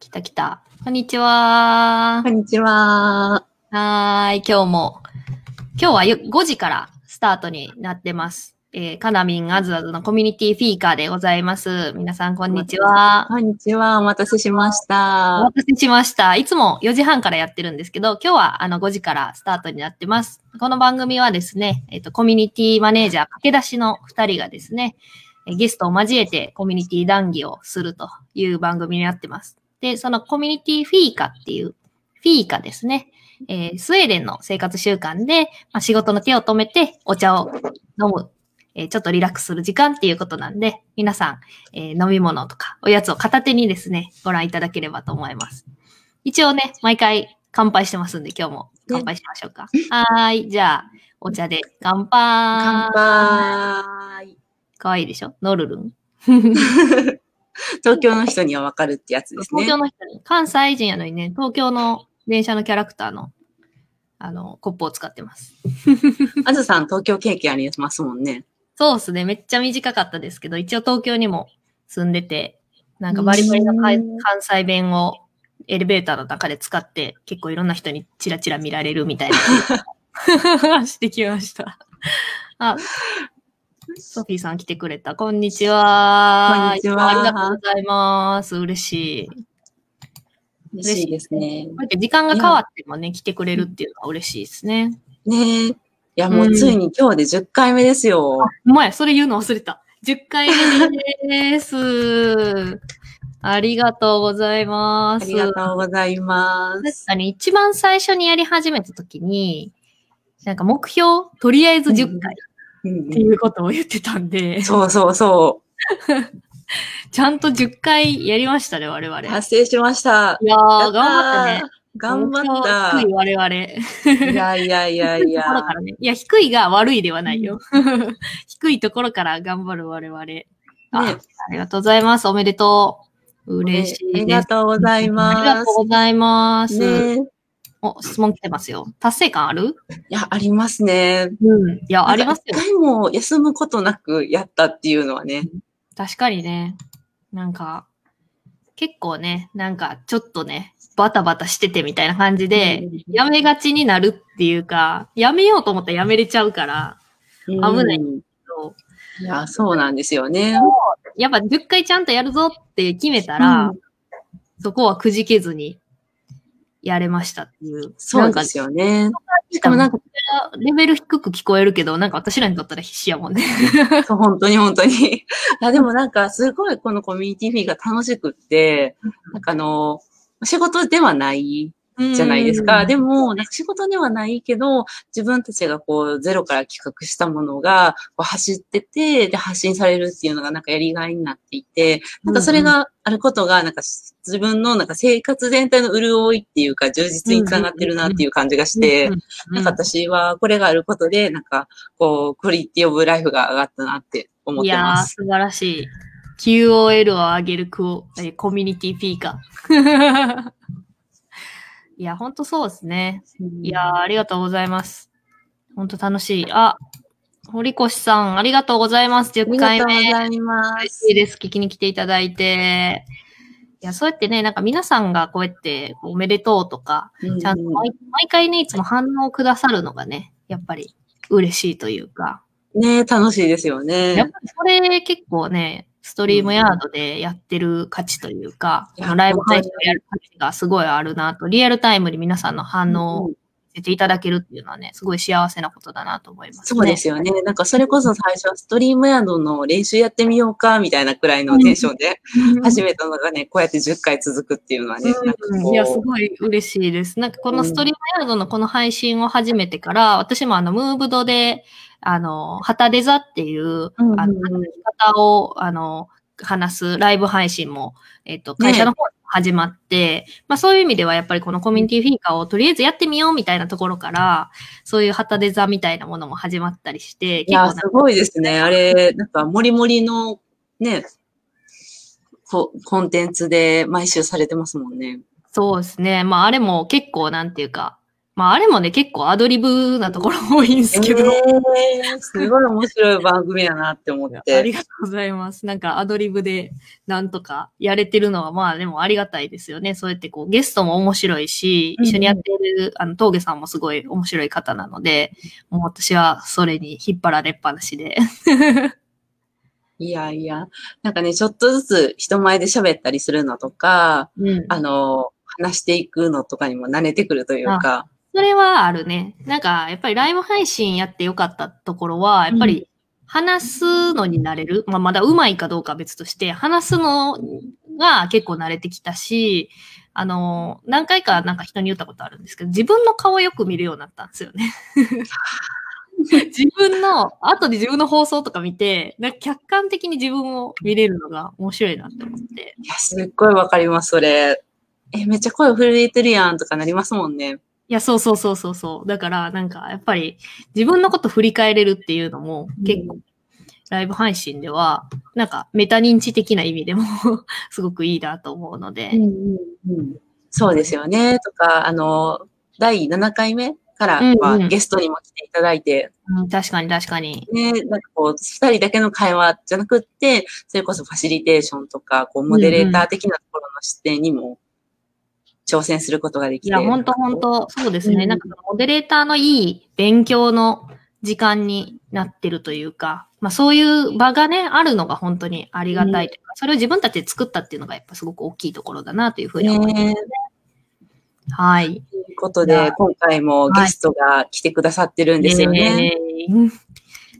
来た来た。こんにちはこ。んにちは。はーい、今日も。今日はよ5時からスタートになってます。えー、カナミンアズアズのコミュニティフィーカーでございます。皆さん、こんにちは。こんにちは。お待たせしましおた。待たせしました。いつも4時半からやってるんですけど、今日はあの5時からスタートになってます。この番組はですね、えっ、と、コミュニティマネージャー駆け出しの2人がですね、えーゲストを交えてコミュニティ談義をするという番組になってます。で、そのコミュニティフィーカっていう、フィーカですね。えースウェーデンの生活習慣で、まあ、仕事の手を止めてお茶を飲む、えーちょっとリラックスする時間っていうことなんで、皆さん、えー飲み物とかおやつを片手にですね、ご覧いただければと思います。一応ね、毎回乾杯してますんで、今日も乾杯しましょうか。はーい。じゃあ、お茶で乾杯。乾杯。かわいいでしょ？ノルルン？東京の人にはわかるってやつですね東京。の人に、関西人やのにね、東京の電車のキャラクターの、あの、コップを使ってます。あずさん、東京経験ありますもんね。そうっすね。めっちゃ短かったですけど、一応東京にも住んでて、なんかバリバリの関西弁をエレベーターの中で使って、結構いろんな人にチラチラ見られるみたいな。してきました。あ、ソフィーさん来てくれた。こんにちは。こんにちはありがとうございます。嬉しい。嬉しいですね。時間が変わってもね、来てくれるっていうのは嬉しいですね。ねえ。いや、もうついに今日で10回目ですよ。お前、それ言うの忘れた。10回目です。ありがとうございます。ありがとうございま確す。かに一番最初にやり始めた時に、なんか目標、とりあえず10回うんっていうことを言ってたんで、そうそうそ ちゃんと10回やりましたね、我々。う。い達成しました。やー、頑張ったね。頑張目った。標低い我々。いやいやいやいやね。いや、低いが悪いではないよ。低いところから頑張る我々。あねありがとうございます。おめでとう。嬉しいです。ありがとうございありますがとう。ございます。ねお、質問来てますよ。達成感ある？いや、ありますね。うん。いや、ありますよ一。回も休むことなくやったっていうのはね。確かにね。なんか、結構ね、なんかちょっとね、バタバタしててみたいな感じで、やめがちになるっていうか、やめようと思ったらやめれちゃうから、危ないい。そういや、そうなんですよね。やっぱ10回ちゃんとやるぞって決めたら、うんそこはくじけずにやれましたっていう。そうですよね。しかもなんか、レベル低く聞こえるけど、なんか私らにとったら必死やもんね。そう本当に本当に。いや、でもなんか、すごいこのコミュニティフィーが楽しくって、なんかあの、仕事ではないじゃないですか。でも、仕事ではないけど、自分たちがこう、ゼロから企画したものが、こう走ってて、で、発信されるっていうのがなんかやりがいになっていて、なんかそれがあることが、なんか自分のなんか生活全体の潤いっていうか、充実につながってるなっていう感じがして、うん、なんか私はこれがあることで、なんか、こう、クオリティオブライフが上がったなって思っいやー、てます。素晴らしい。QOL を上げるクオえコミュニティフィーカー。いや、ほんとそうですね。いやー、ありがとうございます。ほんと楽しい。あ、堀越さん、ありがとうございます。あり10がとうご回目。ざいま嬉す。しいです。聞きに来ていただいて。いや、そうやってね、なんか皆さんがこうやっておめでとうとか、ちゃんと毎毎回ね、いつも反応をくださるのがね、やっぱり嬉しいというか、ね楽しいですよやっね。ぱりそれ結構ね、ストリームヤードでやってる価値というか、うんライブ配信をやる価値がすごいあるなと、リアルタイムに皆さんの反応を見せていただけるっていうのはね、すごい幸せなことだなと思います、ね。そうですよね。なんかそれこそ最初はストリームヤードの練習やってみようか、みたいなくらいのテンションで始めたのがね、こうやって10回続くっていうのはね、なんいや、すごい嬉しいです。なんかこのストリームヤードのこの配信を始めてから、私もあの、ムーブドで、あの、旗デザっていう、うんあの、働き方を、あの、話すライブ配信も、えっ、と、会社の方に始まって、まあそういう意味ではやっぱりこのコミュニティフィーカーをとりあえずやってみようみたいなところから、そういう旗デザみたいなものも始まったりして、いや、すごいですね。あれ、なんか、もりもりの、ね、ココンテンツで毎週されてますもんね。そうですね。まああれも結構なんていうか、まあ、あれもね、結構アドリブなところ多いんですけど。えー、すごい面白い番組やなって思って。ありがとうございます。なんかアドリブでなんとかやれてるのは、まあでもありがたいですよね。そうやってこう、ゲストも面白いし、一緒にやってる、あの、峠さんもすごい面白い方なので、もう私はそれに引っ張られっぱなしで。いやいや、なんかね、ちょっとずつ人前で喋ったりするのとか、うん、あの、話していくのとかにも慣れてくるというか。それはあるね。なんか、やっぱりライブ配信やってよかったところは、やっぱり話すのになれる。うん、まあ、まだ上手いかどうかは別として、話すのが結構慣れてきたし、あの、何回かなんか人に言ったことあるんですけど、自分の顔よく見るようになったんですよね。自分の、後で自分の放送とか見て、なんか客観的に自分を見れるのが面白いなって思って。いや、すっごいわかります、それ。え、めっちゃ声震えてるやんとかなりますもんね。いや、そうそうそうそうそう。だから、なんか、やっぱり、自分のこと振り返れるっていうのも、結構、ライブ配信では、なんか、メタ認知的な意味でも すごくいいなと思うので。うんうんうん、そうですよね。とか、あの、第7回目からは、ゲストにも来ていただいて。うん、確かに確かに。ね、なんかこう、二人だけの会話じゃなくって、それこそファシリテーションとか、こう、モデレーター的なところの視点にも、挑戦することができて。いや、本当本当そうですね。うん、なんか、モデレーターのいい勉強の時間になってるというか、まあそういう場がね、あるのが本当にありがたいというか、うん、それを自分たちで作ったっていうのがやっぱすごく大きいところだなというふうに思いますね。ねはい。ということで、今回もゲストが来てくださってるんですよね。はい、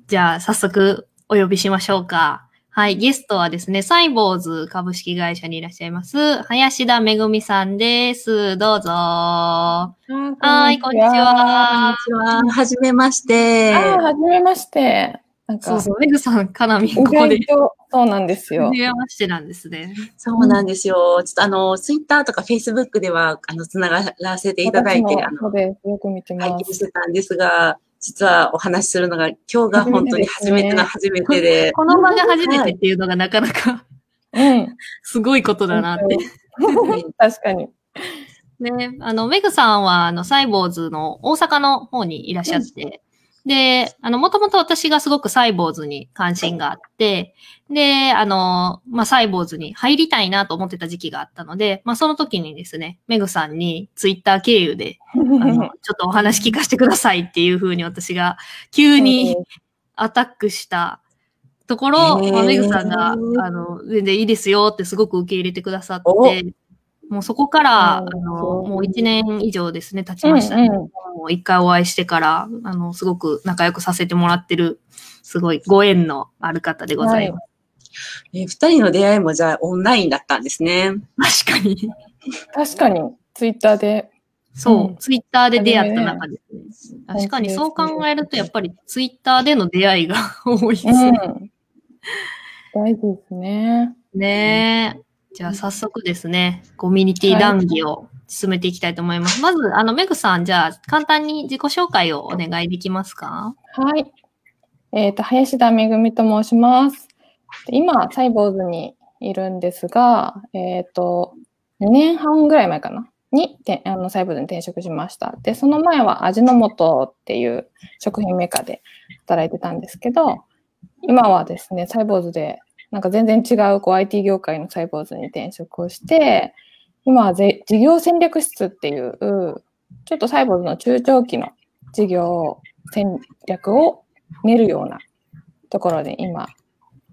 じゃあ、早速お呼びしましょうか。はい、ゲストはですね、サイボーズ株式会社にいらっしゃいます、林田めぐみさんです。どうぞ。はい、こんにちは。こんにちは。はじめまして。あ、はじめまして。なんかそうそう、めぐさん、かなみん、ここで。そうなんですよ。はじめましてなんですね。そうなんですよ。ちょっとあの、ツイッターとかフェイスブックでは、あの、つながらせていただいて、あの。よく見てます。拝見してたんですが、実はお話しするのが今日が本当に初めての 初めてで。この場が初めてっていうのがなかなか、うん、すごいことだなって。確かに。ね、あの、メグさんは、あの、サイボーズの大阪の方にいらっしゃって、で、あの、もともと私がすごくサイボーズに関心があって、で、あの、まあ、サイボーズに入りたいなと思ってた時期があったので、まあ、その時にですね、メグさんにツイッター経由で、あの、ちょっとお話聞かせてくださいっていうふうに私が急にアタックしたところ、まあ、メグさんが、あの、全然いいですよってすごく受け入れてくださって、もうそこから、あの、もう一年以上ですね、経ちましたね。もう一回お会いしてから、あの、すごく仲良くさせてもらってる、すごいご縁のある方でございます。はい、え二人の出会いもじゃあオンラインだったんですね。確かに。確かに、ツイッターで。そう、うん、ツイッターで出会った中ですね。確かにそう考えると、やっぱりツイッターでの出会いが 多いですね。うん、大事ですね。ねえ。じゃあ早速ですね、コミュニティ談義を進めていきたいと思います。はい、まず、あの、メグさん、じゃあ簡単に自己紹介をお願いできますか？はい。えっ、ー、と、林田めぐみと申します。今、サイボーズにいるんですが、えっ、ー、と、2年半ぐらい前かなにてあのサイボーズに転職しました。で、その前は味の素っていう食品メーカーで働いてたんですけど、今はですね、サイボーズでなんか全然違うこう IT 業界のサイボーズに転職をして、今は事業戦略室っていう、ちょっとサイボーズの中長期の事業戦略を練るようなところで今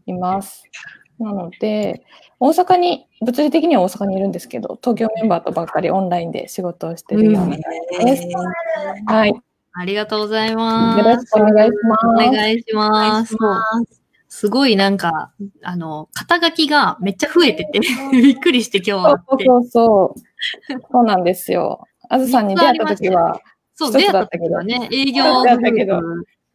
います。なので、大阪に、物理的には大阪にいるんですけど、東京メンバーとばっかりオンラインで仕事をしてるようなです。はい。ありがとうございます。よろしくお願いします。お願いします。すごいなんか、あの、肩書きがめっちゃ増えててびっくりして今日は。そうそうそう。そうなんですよ。あずさんに出会った時は、そう、出会った時はね、営業だったけど、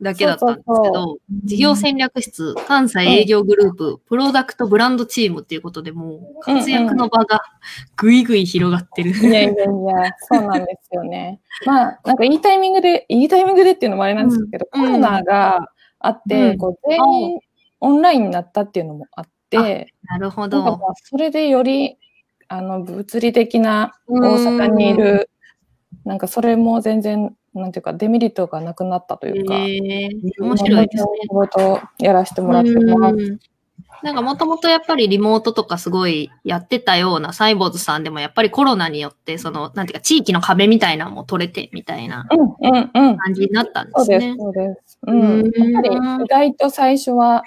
だけだったんですけど、事業戦略室、関西営業グループ、プロダクトブランドチームっていうことでもう、活躍の場がぐいぐい広がってる。いやいやいや、そうなんですよね。まあ、なんかいいタイミングで、いいタイミングでっていうのもあれなんですけど、コロナがあって、こう全員オンラインになったっていうのもあって、なるほど。それでより、あの、物理的な大阪にいるなんかそれも全然、なんていうか、デメリットがなくなったというか、えー、面白いですね。仕事やらせてもらってます。うんなんかもともとやっぱりリモートとかすごいやってたようなサイボーズさんでもやっぱりコロナによってその、なんていうか地域の壁みたいなのも取れてみたいな。感じになったんでそうです、すね。そうです。うん。うんやっぱり意外と最初は、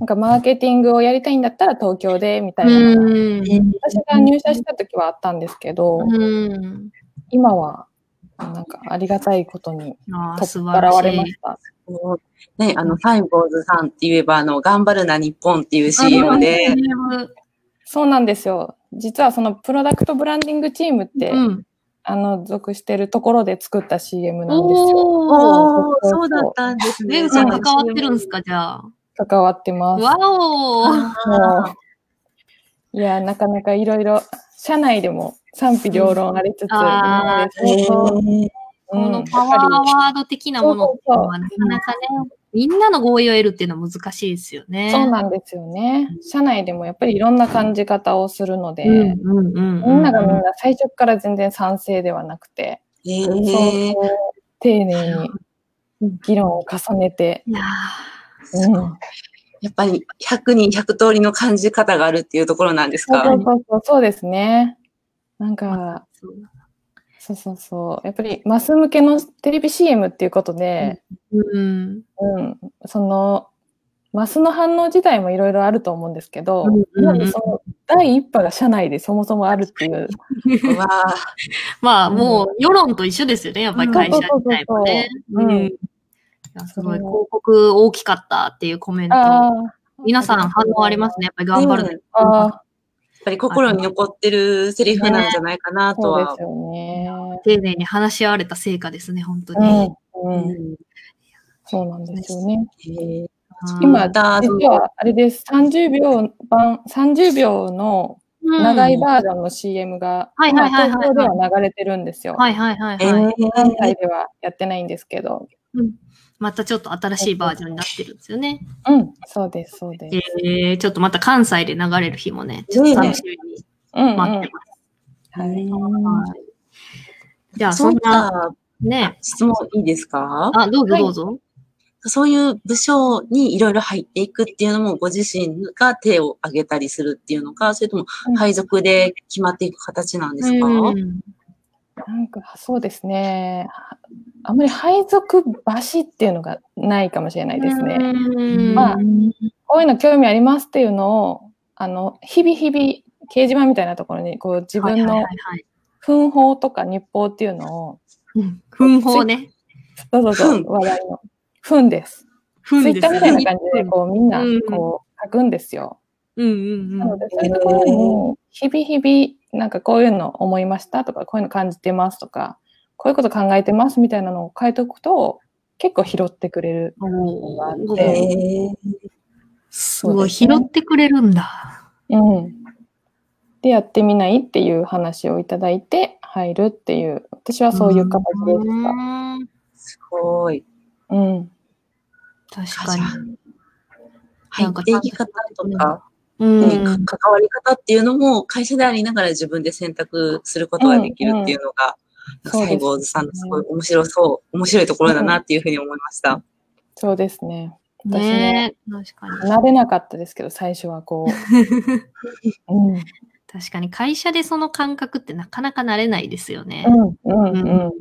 なんかマーケティングをやりたいんだったら東京でみたいな。うん。私が入社した時はあったんですけど、うん。今は、なんかありがたいことにああ、取素っ払わ。れました。ね、あの、サイボーズさんって言えば、あの、頑張るな日本っていう CM で、そうなんですよ。実はそのプロダクトブランディングチームって、うん。あの、属してるところで作った CM なんですよ。おー。おー、そうだったんですね。関わってるんですか、じゃあ。関わってます。わおいや、なかなかいろいろ、社内でも賛否両論ありつつ、このうん。パワーワード的なものはなかなかね、みんなの合意を得るっていうのは難しいですよね。そうなんですよね。社内でもやっぱりいろんな感じ方をするので。みんながみんな最初から全然賛成ではなくて、え相ー当丁寧に議論を重ねて、いやうん、やっぱり100人100通りの感じ方があるっていうところなんですか？そうそうそうそうですね。なんか、ーそうそうそう。やっぱりマス向けのテレビ CM っていうことで、うん。うん、その、マスの反応自体もいろいろあると思うんですけど、うんうんその第一波が社内でそもそもあるっていう。まあ、もう、世論と一緒ですよね、やっぱり会社自体もね。すごい、広告大きかったっていうコメント。皆さん反応ありますね。やっぱり頑張るね。ああ、やっぱり心に残ってるセリフなんじゃないかなとはそうです。よね。丁寧に話し合われた成果ですね、本当うに。ん、うん、そうなんですよね。えーうん今、だ実はあれです。30秒版、30秒の長いバージョンの CM が、はいはいはいはい今東京では流れてるんですよ。はいはいはいえはい。ー関西ではやってないんですけど。またちょっと新しいバージョンになってるんですよね。うん、そうです、そうです。えー、ちょっとまた関西で流れる日もね、ちょっと楽しみにうん、うん。待ってます。はい。はいじゃあ、そんな、なね、質問いいですか？あ、どうぞどうぞ。そういう部署にいろいろ入っていくっていうのもご自身が手を挙げたりするっていうのか、それとも配属で決まっていく形なんですか、うんなんか、そうですね。あんまり配属場所っていうのがないかもしれないですね。うんまあこういうの興味ありますっていうのを、あの、日々日々、掲示板みたいなところに、こう、自分の奮法とか日報っていうのを、うん奮法ね。そうそうそう、奮話題の。奮です。ツイッターみたいな感じで、こう、みんなうん、こう、書くんですよ。うんうんうん。なので、そういうところに、日々日々、なんかこういうの思いましたとか、こういうの感じてますとか、こういうこと考えてますみたいなのを書いておくと、結構拾ってくれる。おがあっーてすごい、拾ってくれるんだ。うん。で、やってみないっていう話をいただいて、入るっていう、私はそういう形でした。うんすごい。うん。確かに。入っていき方とか、うんねか関わり方っていうのも会社でありながら自分で選択することができるっていうのが、うんうんサイボーズさんのすごい面白そう、面白いところだなっていうふうに思いました。そうですね。私もね確かに。慣れなかったですけど、最初はこう。うん。確かに会社でその感覚ってなかなか慣れないですよね。うん、うん、うん。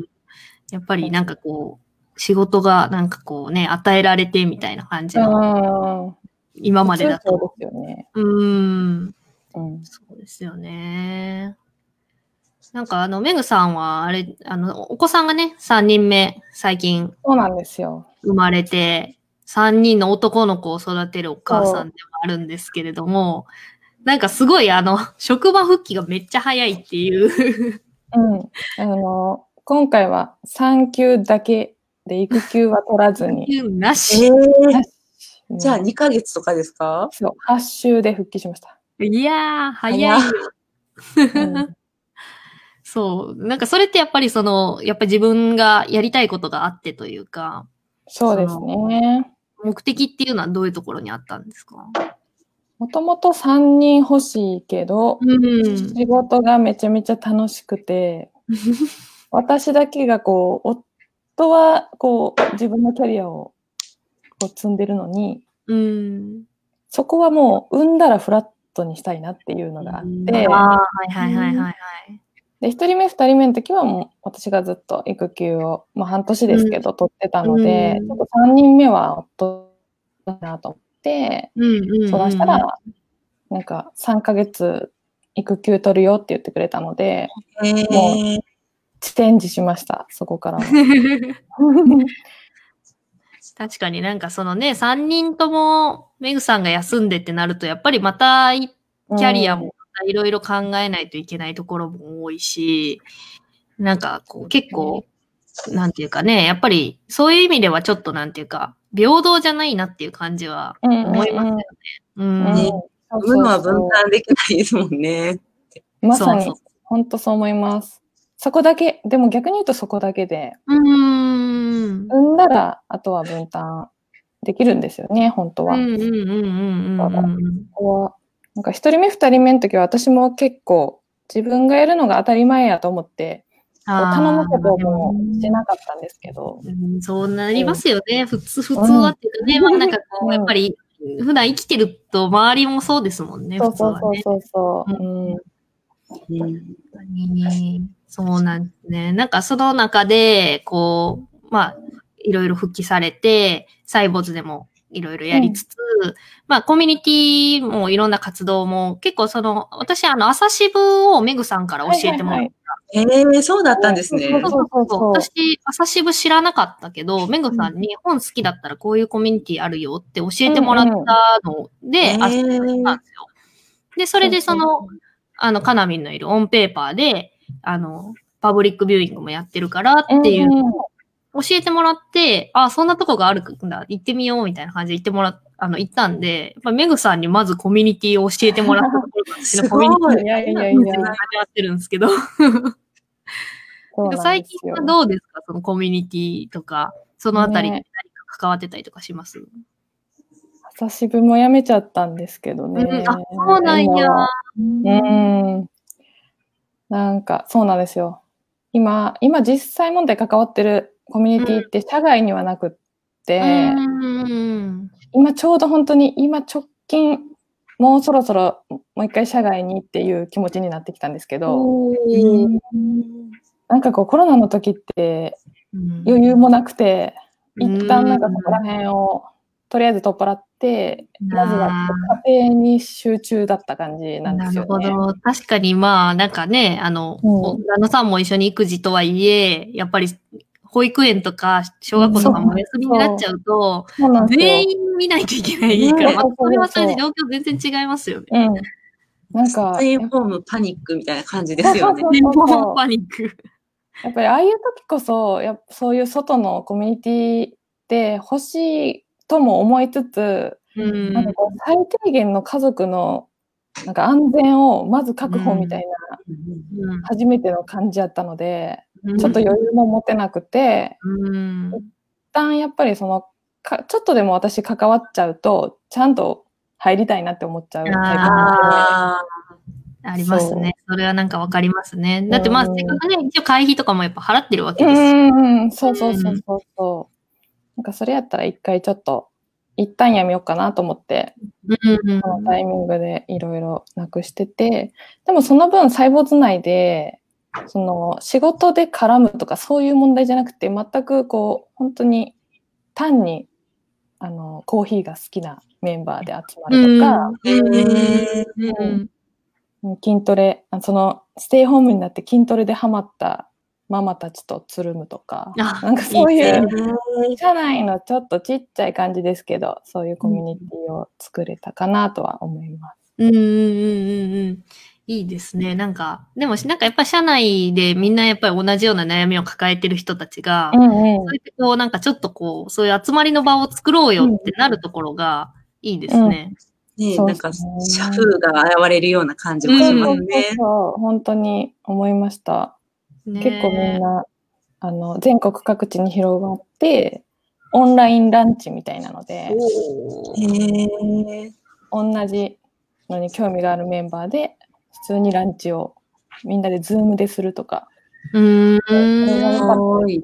やっぱりなんかこう、仕事がなんかこうね、与えられてみたいな感じの。今までだそうと。ですよね。うーん。うん。そうですよね。なんかあの、メグさんは、あれ、あの、お子さんがね、3人目、最近そうなんですよ。生まれて、3人の男の子を育てるお母さんでもあるんですけれども、なんかすごいあの、職場復帰がめっちゃ早いっていう。うん。あの、今回は産休だけで育休は取らずに。なえし。ー、うんじゃあ2ヶ月とかですか？そう、8週で復帰しました。いやー、早いよ。うんそう。なんかそれってやっぱりその、やっぱり自分がやりたいことがあってというか、そうですね。目的っていうのはどういうところにあったんですか？もともと3人欲しいけど、うん。仕事がめちゃめちゃ楽しくて、私だけがこう、夫はこう、自分のキャリアをこう積んでるのに、うん。そこはもう産んだらフラットにしたいなっていうのがあって、ああ、はいはいはいはいはい。で、一人目、二人目の時はもう私がずっと育休を、まあ半年ですけど、取ってたので、うんちょっと三人目は夫だなと思って。相談したら、なんか3ヶ月育休取るよって言ってくれたので、へーチェンジしました、そこからは。確かになんかそのね、3人ともメグさんが休んでってなると、やっぱりまたいキャリアもいろいろ考えないといけないところも多いし、なんかこう結構、なんていうかね、やっぱりそういう意味ではちょっとなんていうか、平等じゃないなっていう感じはうんうんうん思いますよね。うん。うんねそう産むのは分担できないですもんね。まさに本当そう思います。そこだけ、でも逆に言うとそこだけで、うーん。産んだら、あとは分担できるんですよね、本当は。うんうんうんうんうんうん。ここはなんか一人目、二人目の時は私も結構自分がやるのが当たり前やと思って、頼むこともしなかったんですけど、うんそうなりますよね。普通、普通はっていうかね、まあなんかこう、うん。やっぱり、普段生きてると周りもそうですもんね、そう。そうそうそうそう、ううそうなんですね。なんかその中で、こう、まあ、いろいろ復帰されて、サイボーズでもいろいろやりつつ、まあ、コミュニティもいろんな活動も、結構その、私、あの、朝渋をメグさんから教えてもらった。えー、そうだったんですね。そうそうそうそう。私、朝渋知らなかったけど、メグさんに本好きだったらこういうコミュニティあるよって教えてもらったので、朝渋知ったんですよ。で、それでその、あの、カナミンのいるオンペーパーで、あの、パブリックビューイングもやってるからっていうのを教えてもらって、あ、そんなとこがあるんだ、行ってみようみたいな感じで行ってもらっあの、行ったんで、やっぱメグさんにまずコミュニティを教えてもらったところがすごい。コミュニティいやいやいやの始まってるんですけど、最近はどうですか？そのコミュニティとか、そのあたりでね。何か関わってたりとかします、朝渋もやめちゃったんですけどね。うんあ、そうなんや。うん。なんか、そうなんですよ。今、今実際問題関わってるコミュニティって社外にはなくって、うん。今ちょうど本当に、今直近、もうそろそろもう一回社外にっていう気持ちになってきたんですけど、うんなんかこうコロナの時ってうん余裕もなくて、うん一旦なんかそこら辺をとりあえず取っ払って、まずは家庭に集中だった感じなんですよね。なるほど。確かにまあ、なんかね、あの、うん旦那さんも一緒に育児とはいえ、やっぱり保育園とか小学校とかもお休みになっちゃうと、そう。全員見ないといけないから、うんまあ、それはそれで状況全然違いますよね。うん。なんか、ステイホームパニックみたいな感じですよね。そうでそうそうそうもパニック。やっぱりああいう時こそ、やっぱそういう外のコミュニティで欲しいとも思いつつ、うんなんかこう最低限の家族のなんか安全をまず確保みたいな、うん初めての感じやったので、うんちょっと余裕も持てなくて、うん。一旦やっぱりそのか、ちょっとでも私関わっちゃうと、ちゃんと入りたいなって思っちゃうタイプなんで。あありますね。それはなんかわかりますね。だってまあ、うん。せっかくね、一応会費とかもやっぱ払ってるわけうです。うん、そうそうそうそうそう。なんかそれやったら一回ちょっと、一旦やめようかなと思って、うんうんそのタイミングでいろいろなくしてて、でもその分細胞図内で、その仕事で絡むとかそういう問題じゃなくて、全くこう、本当に単に、あの、コーヒーが好きなメンバーで集まるとか、へうん。筋トレ、あそのステイホームになって筋トレでハマったママたちとつるむとか、あなん。かそういう、社内のちょっとちっちゃい感じですけど、そういうコミュニティを作れたかなとは思います。うん。うん。うん。うん。うん。いいですね。なんか、でも、なんかやっぱり社内でみんなやっぱり同じような悩みを抱えてる人たちが、うんうんそうやってこう、なんかちょっとこう、そういう集まりの場を作ろうよってなるところがいいですね。ねそうなんか、社風が現れるような感じもしますね。そう、本当に思いました。ね結構みんな、あの、全国各地に広がって、オンラインランチみたいなので、同じのに興味があるメンバーで、普通にランチをみんなでズームでするとか、うーすん。ごい。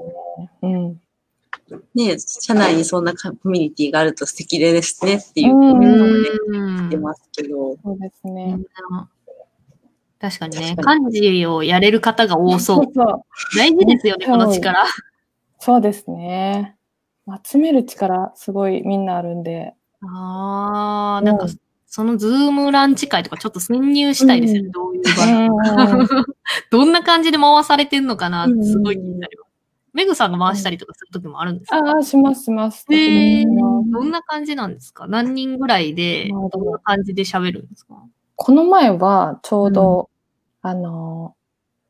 うん。ね社内にそんなコミュニティがあると素敵ですねっていううんコメントもね、うん言ってますけど。そうですね。確かにね、確か漢字をやれる方が多そう。そう。大事ですよね、この力。そうですね。集める力、すごいみんなあるんで。ああ、なんかうん、そのズームランチ会とかちょっと潜入したいですよね、うん。どういう場うん。どんな感じで回されてんのかなうんすごい気になります。メグさんが回したりとかするときもあるんですか、ああ、します、します。へー。うんどんな感じなんですか？何人ぐらいで、どどんな感じで喋るんですか？この前はちょうど、あの、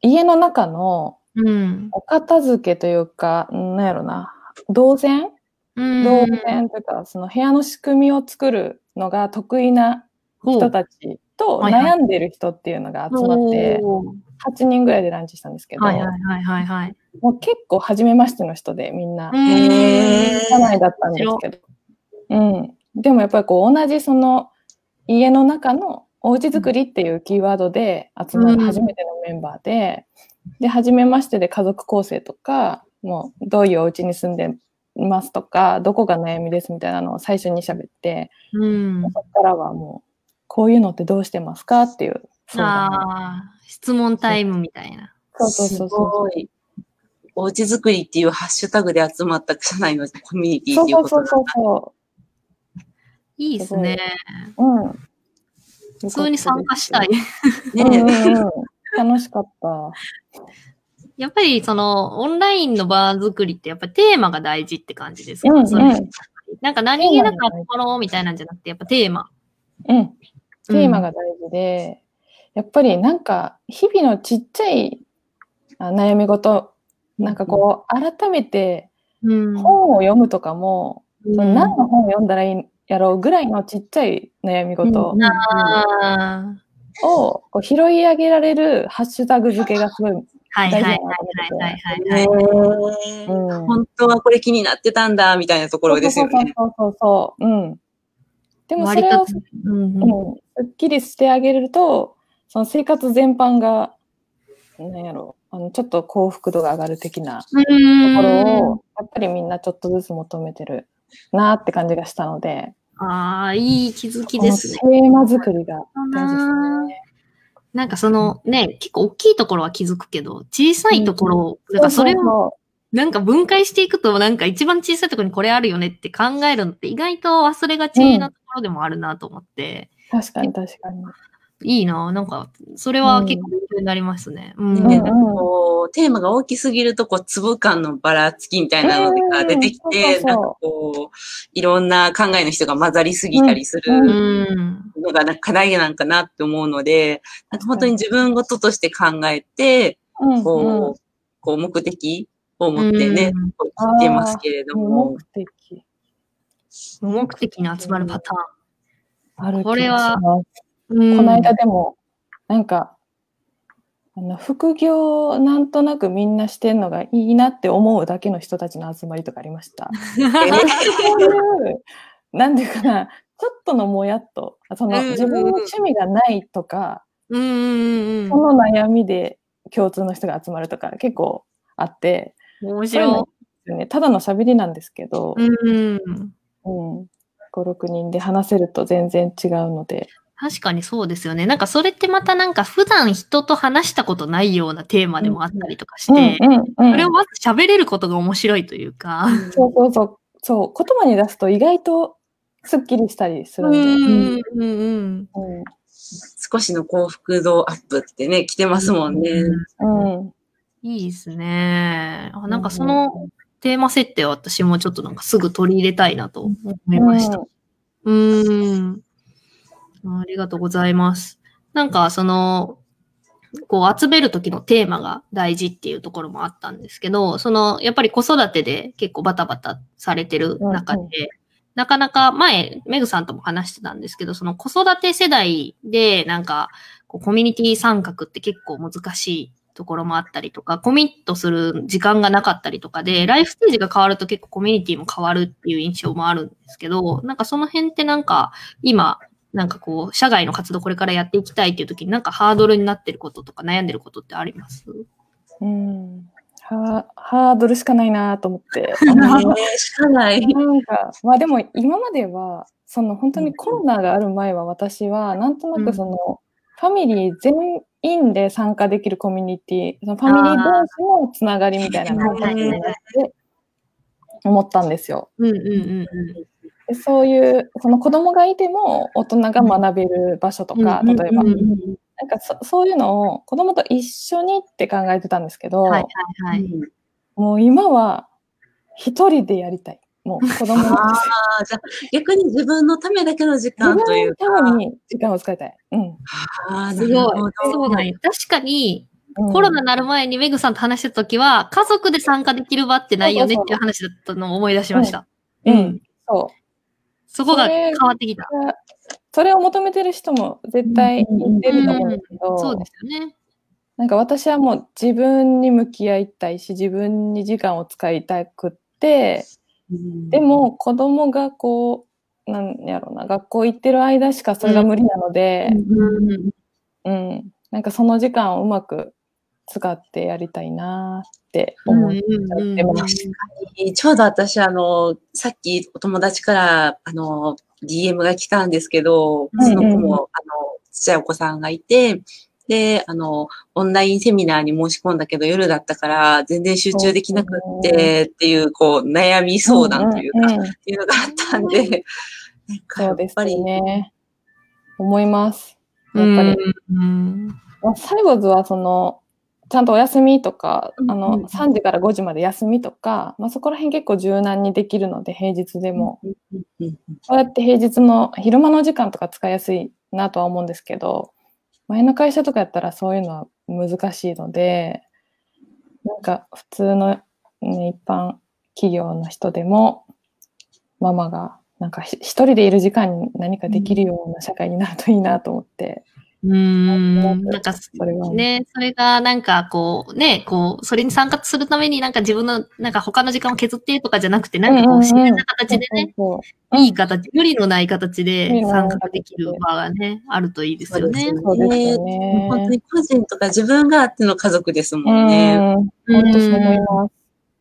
家の中のうん。お片付けというか、なんやろな、動線うん。動線とか、その部屋の仕組みを作るのが得意な人たちと悩んでる人っていうのが集まって、おー。8人ぐらいでランチしたんですけど、はいはいはいはいはい。もう結構初めましての人でみんな、社内だったんですけど、うん。でもやっぱりこう同じその家の中のおうち作りっていうキーワードで集まるうん。初めてのメンバーで、で、初めましてで家族構成とか、もうどういうお家に住んでますとか、どこが悩みですみたいなのを最初に喋って、うん。そこからはもう、こういうのってどうしてますかっていう相談。ああ、質問タイムみたいな。そうそうそうすそう。ごい。おうち作りっていうハッシュタグで集まった社内のコミュニティそうっていうそうことそうなんだ。そいいですね。う。うん。普通に参加したい。うんねうんうん。楽しかった。やっぱりそのオンラインの場作りってやっぱりテーマが大事って感じですか、うんうん。それなんか何気なかったろうみたいなんじゃなくて、やっぱテーマ。うん。テーマが大事で、やっぱりなんか日々のちっちゃいあ悩み事、なんかこう改めてうん、本を読むとかも、うん。その何の本を読んだらいいんやろうぐらいのちっちゃい悩み事をこう拾い上げられるハッシュタグ付けがすごい、はいはいはいはいはいはいはい。ねうん、本当はこれ気になってたんだ、みたいなところですよね。そうそうそうそう。うん。でもそ割れをと、うんうんうん、すっきりしてあげると、その生活全般が、なんやろあの、ちょっと幸福度が上がる的なところを、やっぱりみんなちょっとずつ求めてるなって感じがしたので、ああ、いい気づきですね。テーマ作りが大事ですね。なんかそのね、結構大きいところは気づくけど、小さいところを、だからそれをを、なんか分解していくと、なんか一番小さいところにこれあるよねって考えるのって意外と忘れがちなところでもあるなと思って、確かに確かに。いいな。なんか、それは結構勉強になりますね。うん。ね、うん。なんかこう、テーマが大きすぎると、こう、粒感のばらつきみたいなのが出てきうん。て、そうそうそう。なんかこう、いろんな考えの人が混ざりすぎたりする。のがなんか課題なんかなって思うので、なんか本当に自分ごととして考えて、うんこう、こう目的を持ってね、うん。こう言ってますけれどうん、も目、的。無目的に集まるパタある気がします。これはーン。うんこの間でも、なんか、あの副業なんとなくみんなしてんのがいいなって思うだけの人たちの集まりとかありました。そういう、なんていうかな、ちょっとのもやっと、そのうんうんうん自分の趣味がないとか、うんうんその悩みで共通の人が集まるとか結構あって、うん。面そういね、ただの喋りなんですけど、い。うん。うん、5、6人で話せると全然違うので、確かにそうですよね。なんかそれってまたなんか普段人と話したことないようなテーマでもあったりとかして、うんうんうんそれをまず喋れることが面白いというか。そうそうそう。そう、言葉に出すと意外とすっきりしたりするんで。うんうんうんうん。少しの幸福度アップってね、来てますもんね。うん。いいですね。あなんかそのテーマ設定は私もちょっとなんかすぐ取り入れたいなと思いました。うーん。ありがとうございます。なんか、その、こう集める時のテーマが大事っていうところもあったんですけど、その、やっぱり子育てで結構バタバタされてる中で、うんうなかなか前、メグさんとも話してたんですけど、その子育て世代でなんか、こうコミュニティ参画って結構難しいところもあったりとか、コミットする時間がなかったりとかで、ライフステージが変わると結構コミュニティも変わるっていう印象もあるんですけど、なんかその辺ってなんか、今、なんかこう、社外の活動これからやっていきたいっていう時になんかハードルになってることとか悩んでることってあります？うん。はハードルしかないなと思って。ねしかない。なんか、まあでも今までは、その本当にコロナがある前は私は、なんとなくその、ファミリー全員で参加できるコミュニティ、そのファミリー同士のつながりみたいなのがはいはいはいって思ったんですよ。うんうんうんでそういう、その子供がいても大人が学べる場所とうん。か、例えばうん、うんうんなんかそそういうのを子供と一緒にって考えてたんですけど、はいはいはい。もう今は一人でやりたい。もう子供の ああ、じゃあ逆に自分のためだけの時自分間というか。のために時間を使いたい。うん。ああ、すごい。そうなんや。確かに、うんコロナになる前にメグさんと話してた時は、家族で参加できる場ってないよねっていう話だったのを思い出しました。ううんん。そう。そこが変わってきた。それを求めてる人も絶対いてると思うんけど、そうですよね。なんか私はもう自分に向き合いたいし、自分に時間を使いたくって、でも子供がこう、なんやろうな、学校行ってる間しかそれが無理なので、うんうん、なんかその時間をうまく使ってやりたいなって思ってます。ちょうど私、あの、さっきお友達から、あの、DM が来たんですけど、うんその子も、あの、ちっちゃいお子さんがいて、で、あの、オンラインセミナーに申し込んだけど夜だったから全然集中できなくってっていう、こう、悩み相談というか、っていうのがあったんで、なんかやっぱり、ね。思います。やうんっぱり。うんまあサイボーズはその、ちゃんとお休みとか、あうん。の、3時から5時まで休みとか、まあ、そこら辺結構柔軟にできるので、平日でも。そうやって平日の昼間の時間とか使いやすいなとは思うんですけど、前の会社とかやったらそういうのは難しいので、なんか普通の、ね、一般企業の人でも、ママがなんかひ一人でいる時間に何かできるような社会になるといいなと思って、うん。なんか、それは、ね、それがなんかこう、ね、こう、それに参加するためになんか自分の、なんか他の時間を削ってとかじゃなくて、なんかこう、自然な形でね、いい形、無理のない形無で参加できる場がね、あるといいですよね。そうですよね。本当に個人とか自分があっての家族ですもうんね。ん、本当そう思います。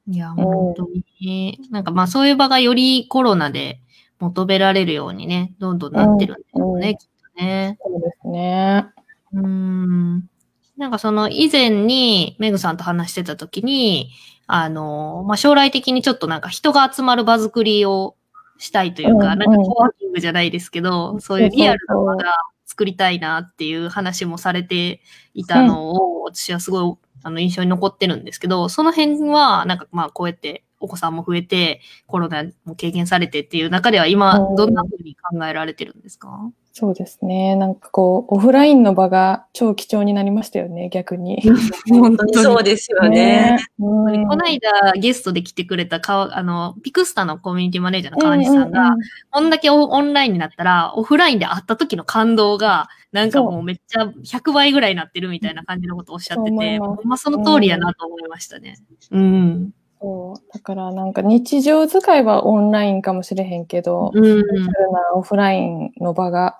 いや、本当に。なんかまあそういう場がよりコロナで求められるようにね、どんどんなってるんですよね、ね。そうですね。うーん。なんかその以前にメグさんと話してた時に、あの、まあ、将来的にちょっとなんか人が集まる場作りをしたいというか、うんなんかコワーキングじゃないですけど、そういうリアルな場が作りたいなっていう話もされていたのを、私はすごいあの印象に残ってるんですけど、その辺はなんかまあこうやってお子さんも増えて、コロナも経験されてっていう中では今うんどんな風に考えられてるんですか？そうですね。なんかこう、オフラインの場が超貴重になりましたよね、逆に。本当にそうですよね。うんこの間ゲストで来てくれたかあの、ピクスタのコミュニティマネージャーの川西さんが、こんだけオオンラインになったら、オフラインで会った時の感動が、なんかもうめっちゃ100倍ぐらいになってるみたいな感じのことをおっしゃってて、そう思いますまあその通りやなと思いましたね。うん。そう。だからなんか日常使いはオンラインかもしれへんけど、うん。なオフラインの場が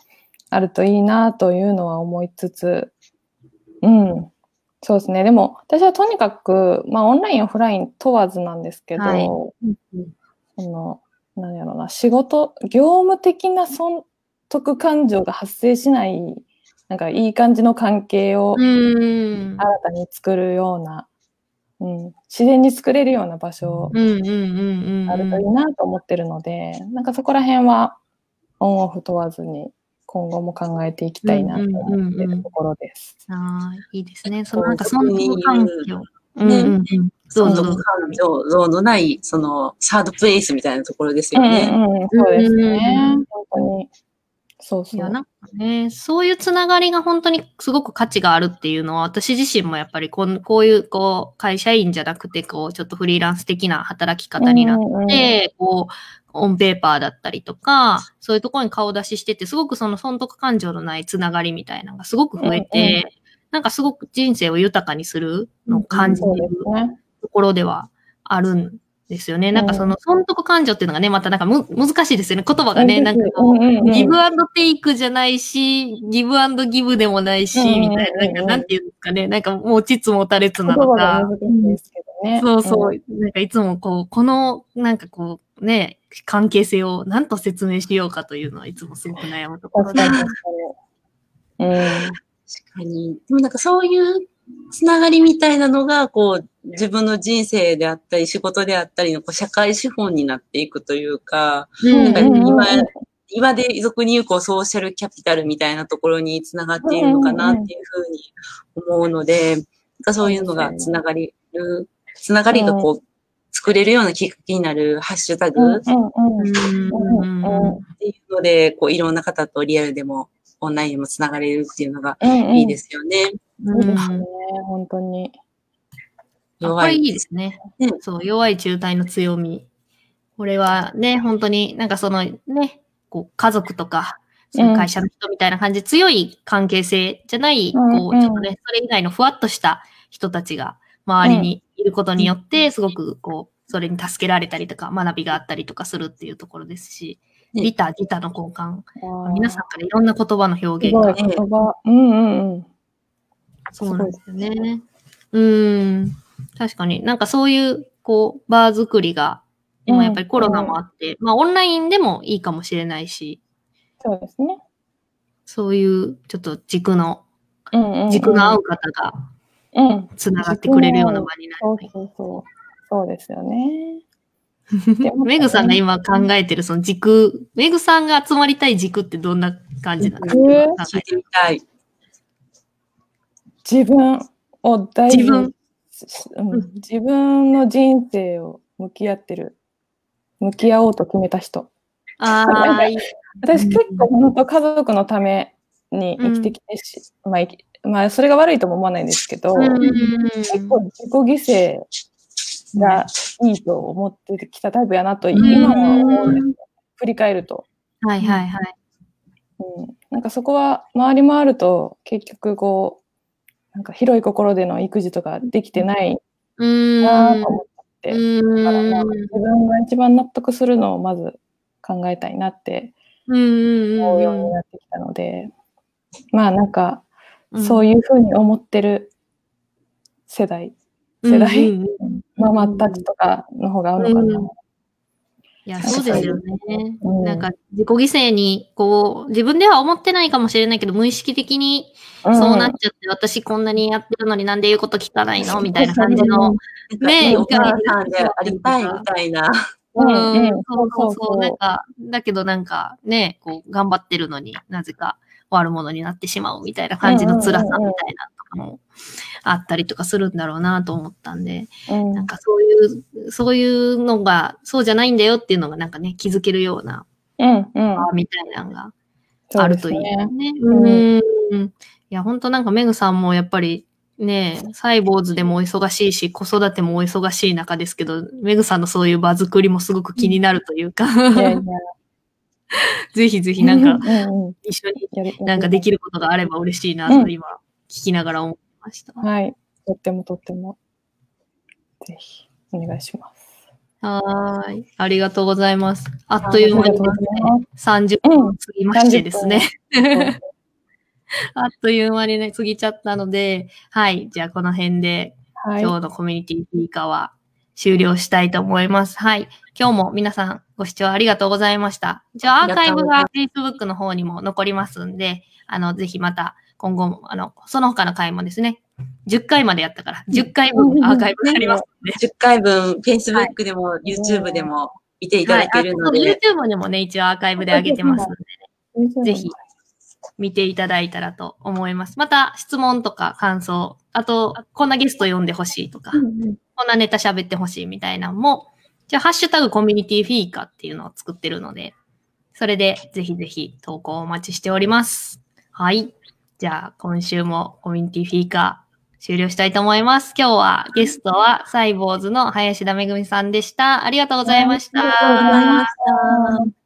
あるといいなというのは思いつつ、うん。そうですね。でも、私はとにかく、まあ、オンライン、オフライン問わずなんですけど、はいその、なんやろうな、仕事、業務的な損得感情が発生しない、なんかいい感じの関係をうん。新たに作るような、うん、自然に作れるような場所うんうんうんうん。あるといいなと思ってるので、なんかそこら辺はオンオフ問わずに今後も考えていきたいなと思ってるところです。ああ、いいですね。そのなんかそこに損得環境。うんねうんうん。どうぞどうぞ。存続感情のない、その、サードプレイスみたいなところですよね。うんうん、そうですねうん。本当に。そうそいや、う。なんかね、そういうつながりが本当にすごく価値があるっていうのは、私自身もやっぱりこんこういう、こう、会社員じゃなくて、こう、ちょっとフリーランス的な働き方になって、うんうんこう、オンペーパーだったりとか、そういうところに顔出ししてて、すごくその損得感情のないつながりみたいなのがすごく増えて、うんうんなんかすごく人生を豊かにするのを感じそうる。ところではあるんですよね。なんかその損得感情っていうのがね、またなんかむ難しいですよね。言葉がね、うんなんかこう、ギブアンドテイクじゃないし、ギブアンドギブでもないし、みたいな、なんかなんていうんですかね、なんかもうちつもたれつなのかが。難しいですけどね。そうそう。なんかいつもこう、この、なんかこう、ね、関係性を何と説明しようかというのはいつもすごく悩むところで確か。に確かに。うん。確かに。でもなんかそういうつながりみたいなのが、こう、自分の人生であったり、仕事であったりのこう社会資本になっていくというか、うん。なんか今うん。うんうん、今で俗に言うこうソーシャルキャピタルみたいなところにつながっているのかなっていうふうに思うので、なんかそういうのがつながりる、つながりがこう、作れるようなきっかけになるハッシュタグっうん。うん。うん。うん。うん。うん。ていうので、こういろんな方とリアルでもオンラインでもつながれるっていうのがうん。うん。いいですよね。そうですね、本当に。あこれいいですね。うんそう、弱い中体の強み。これはね、本当になんかそのね、こう家族とか、その会社の人みたいな感じで強い関係性じゃない、うんこう、ちょっとね、それ以外のふわっとした人たちが周りにいることによって、すごくこう、それに助けられたりとか、学びがあったりとかするっていうところですし、ねリタ、ギタの交換、皆さんからいろんな言葉の表現がい言葉。うんうんうん。そうなんですよね。うん。確かになんかそういう、こう、バー作りが、今やっぱりコロナもあって、まあオンラインでもいいかもしれないし、そうですね。そういうちょっと軸の、うんうんうん軸の合う方がうん。つながってくれるような場になそうる。そうそう。そうですよね。メグさんが今考えてるその軸、メグさんが集まりたい軸ってどんな感じなんですか。自分を大事に自分うん、自分の人生を向き合ってる。向き合おうと決めた人。あ。私結構本当家族のために生きてきてし、まあ生き、まあそれが悪いとも思わないんですけど、うん結構自己犠牲がいいと思ってきたタイプやなとん今は思うんですよ。振り返ると。はいはいはい。うん、なんかそこは回り回ると結局こう、なんか広い心での育児とかできてないうん。なぁと思って、うん。だからまあ自分が一番納得するのをまず考えたいなってうん。思うようになってきたので、まあなんかうんそういうふうに思ってる世代、世代、ママたちとかの方が合うのかな。うんいや、そうですよね。うん。なんか、自己犠牲に、こう、自分では思ってないかもしれないけど、無意識的にうん。そうなっちゃって、私こんなにやってるのになんで言うこと聞かないの？みたいな感じの。ねさんでありたいみたいな。うんうん。そうそうそう。なんか、だけどなんか、ね、こう、頑張ってるのになぜか悪者になってしまうみたいな感じの辛さみたいなもあったりとかするんだろうなと思ったんで、うん。なんかそういう、そういうのが、そうじゃないんだよっていうのがなんかね、気づけるような、うんうん。みたいなのがあるといいですね。うん。うん。いや、本当なんかメグさんもやっぱりね、サイボーズでもお忙しいし、子育てもお忙しい中ですけど、メグさんのそういう場作りもすごく気になるというか、いやいや。ぜひぜひなんか一緒になんかできることがあれば嬉しいなうんと今聞きながら思いました。はい。とってもとっても。ぜひ、お願いします。はーい。ありがとうございます。あっという間にありがとうございます30分過ぎましてですね。うんあっという間にね、過ぎちゃったので、はい。じゃあこの辺ではい。今日のコミュニティフィーカーは終了したいと思います。はい。今日も皆さんご視聴ありがとうございました。じゃあアーカイブが Facebook の方にも残りますんで、あの、ぜひまた今後も、あの、その他の回もですね、10回までやったから、10回分アーカイブがありますので、10回分、Facebook でも YouTube でも見ていただけるのはい、で、あ YouTube にもね、一応アーカイブで上げてますので、ぜひ見ていただいたらと思います。また質問とか感想、あと、こんなゲスト呼んでほしいとか、うんうん。こんなネタ喋ってほしいみたいなのも、じゃあ、ハッシュタグコミュニティフィーカっていうのを作ってるので、それでぜひぜひ投稿お待ちしております。はい。じゃあ、今週もコミュニティフィーカー終了したいと思います。今日はゲストはサイボーズの林田めぐみさんでした。ありがとうございました。ありがとうございました。